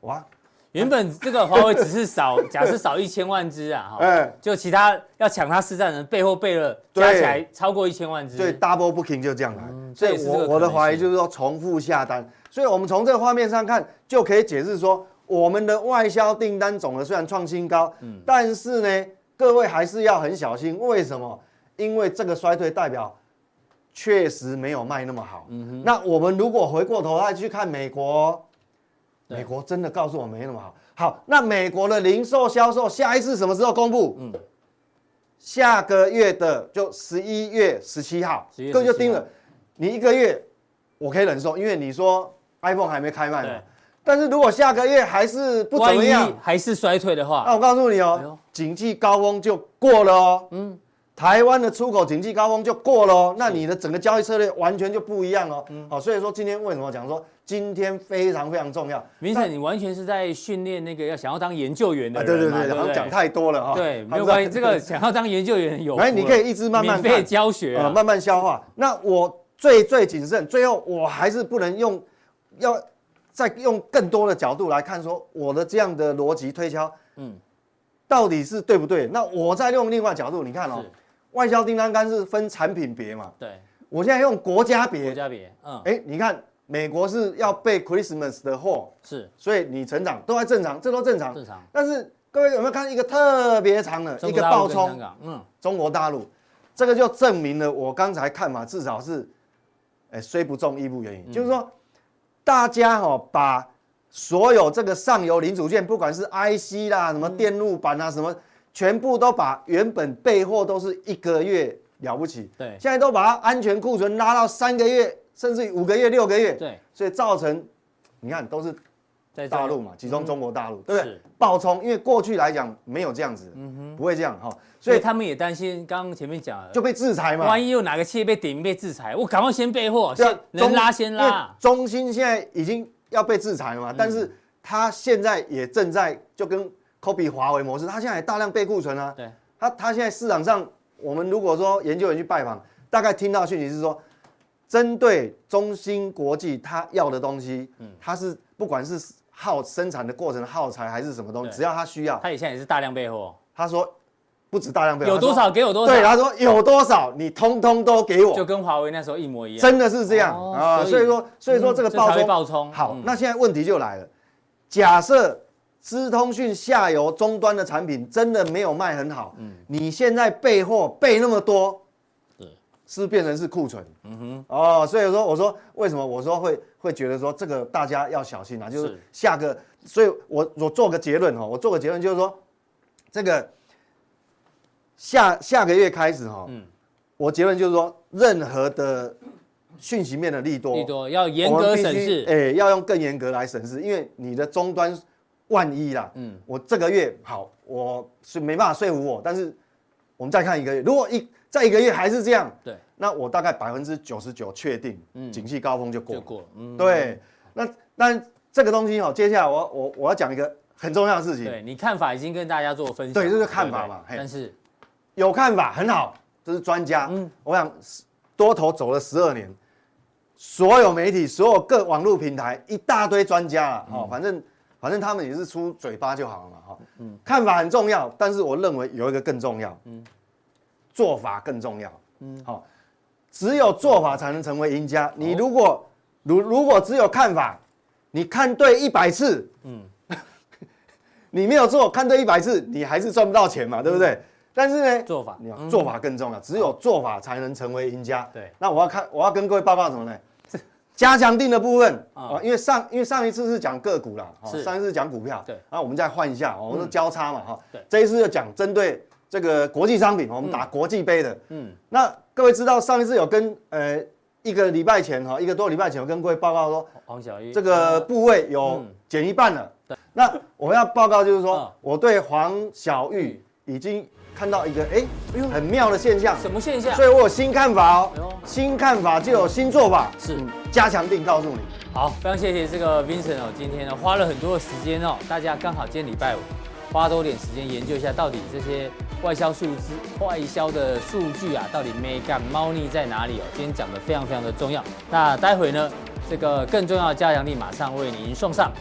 哇。原本这个华为只是少，假设少一千万只啊，哈，就其他要抢它市占人背后背了，加起来超过一千万只，对，double booking 就这样来。所以我我的怀疑就是说重复下单，所以我们从这个画面上看就可以解释说，我们的外销订单总额虽然创新高，嗯，但是呢，各位还是要很小心，为什么？因为这个衰退代表确实没有卖那么好。嗯哼，那我们如果回过头来去看美国。美国真的告诉我没那么好。好，那美国的零售销售下一次什么时候公布？嗯，下个月的就十一月十七号，各位就盯了。你一个月我可以忍受，因为你说 iPhone 还没开卖嘛。但是如果下个月还是不怎么样，还是衰退的话，那我告诉你哦，景气高峰就过了哦。嗯。台湾的出口景气高峰就过了哦，那你的整个交易策略完全就不一样哦。嗯，好，所以说今天为什么讲说今天非常非常重要？明显你完全是在训练那个要想要当研究员的人。对对对，好像讲太多了哈。对，没有关系，这个想要当研究员有。哎，你可以一直慢慢免费教学啊，慢慢消化。那我最最谨慎，最后我还是不能用，要再用更多的角度来看，说我的这样的逻辑推敲，嗯，到底是对不对？那我再用另外角度，你看哦。外销订单单是分产品别嘛？对，我现在用国家别。国家别，嗯，哎、欸，你看美国是要备 Christmas 的货，是，所以你成长都在正常，这都正常。正常。但是各位有没有看一个特别长的一个暴冲？嗯，中国大陆，这个就证明了我刚才看法，至少是，哎、欸，虽不中亦不远矣。嗯、就是说，大家哈把所有这个上游零组件，不管是 IC 啦、什么电路板啊、什么。全部都把原本备货都是一个月了不起，对，现在都把它安全库存拉到三个月，甚至于五个月、六个月，对，所以造成你看都是在大陆嘛，集中中国大陆，对不对？爆冲，因为过去来讲没有这样子，嗯哼，不会这样哈，所以他们也担心，刚刚前面讲了，就被制裁嘛，万一有哪个企业被点名被制裁，我赶快先备货，先能拉先拉。中心现在已经要被制裁了嘛，但是他现在也正在就跟。Copy 华为模式，他现在也大量备库存啊。对，他他现在市场上，我们如果说研究员去拜访，大概听到讯息是说，针对中芯国际他要的东西，嗯，他是不管是耗生产的过程耗材还是什么东西，只要他需要，他也现在也是大量备货。他说，不止大量备货，有多少给我多少。对，他说有多少你通通都给我，就跟华为那时候一模一样。真的是这样、哦、啊，所以说所以说这个爆冲爆冲。好，嗯、那现在问题就来了，假设资通讯下游终端的产品真的没有卖很好，嗯，你现在备货备那么多，是是变成是库存，嗯哼，哦，所以说我说为什么我说会会觉得说这个大家要小心啊，就是。下个，所以我我做个结论哈，我做个结论就是说这个。下下个月开始哈，嗯，我结论就是说，任何的讯息面的利多，利多要严格审视，哎、欸，要用更严格来审视，因为你的终端万一啦，嗯，我这个月好，我是没办法说服我，但是我们再看一个月，如果一再一个月还是这样，对，那我大概百分之九十九确定，嗯，景气高峰就过了，就过了，嗯，对，那但这个东西哦，接下来我我我要讲一个很重要的事情，对你看法已经跟大家做分析，对，这是看法嘛，但是。有看法很好，这是专家。嗯，我想多头走了十二年，所有媒体、所有各网络平台一大堆专家了。哦，反正反正他们也是出嘴巴就好了嘛。哈，嗯，看法很重要，但是我认为有一个更重要，嗯，做法更重要。嗯，好，只有做法才能成为赢家。你如果如如果只有看法，你看对一百次，嗯，你没有做，看对一百次，你还是赚不到钱嘛，对不对？但是呢，做法，做法更重要，只有做法才能成为赢家。对，那我要看，我要跟各位报告什么呢？加强定的部分啊，因为上因为上一次是讲个股啦，上一次讲股票，对，那我们再换一下，我们说交叉嘛，哈，对，这一次就讲针对这个国际商品，我们打国际杯的，嗯，那各位知道上一次有跟呃一个礼拜前哈，一个多礼拜前有跟各位报告说，黄小玉，这个部位有减一半了，对，那我要报告就是说，我对黄小玉已经。看到一个哎，很妙的现象，什么现象？所以我有新看法哦，新看法就有新做法，是加强定告诉你。好，非常谢谢这个 Vincent 哦，今天呢花了很多的时间哦，大家刚好今天礼拜五，花多点时间研究一下到底这些外销数字、外销的数据啊，到底没干猫腻在哪里哦？今天讲的非常非常的重要。那待会呢，这个更重要的加强力马上为您送上。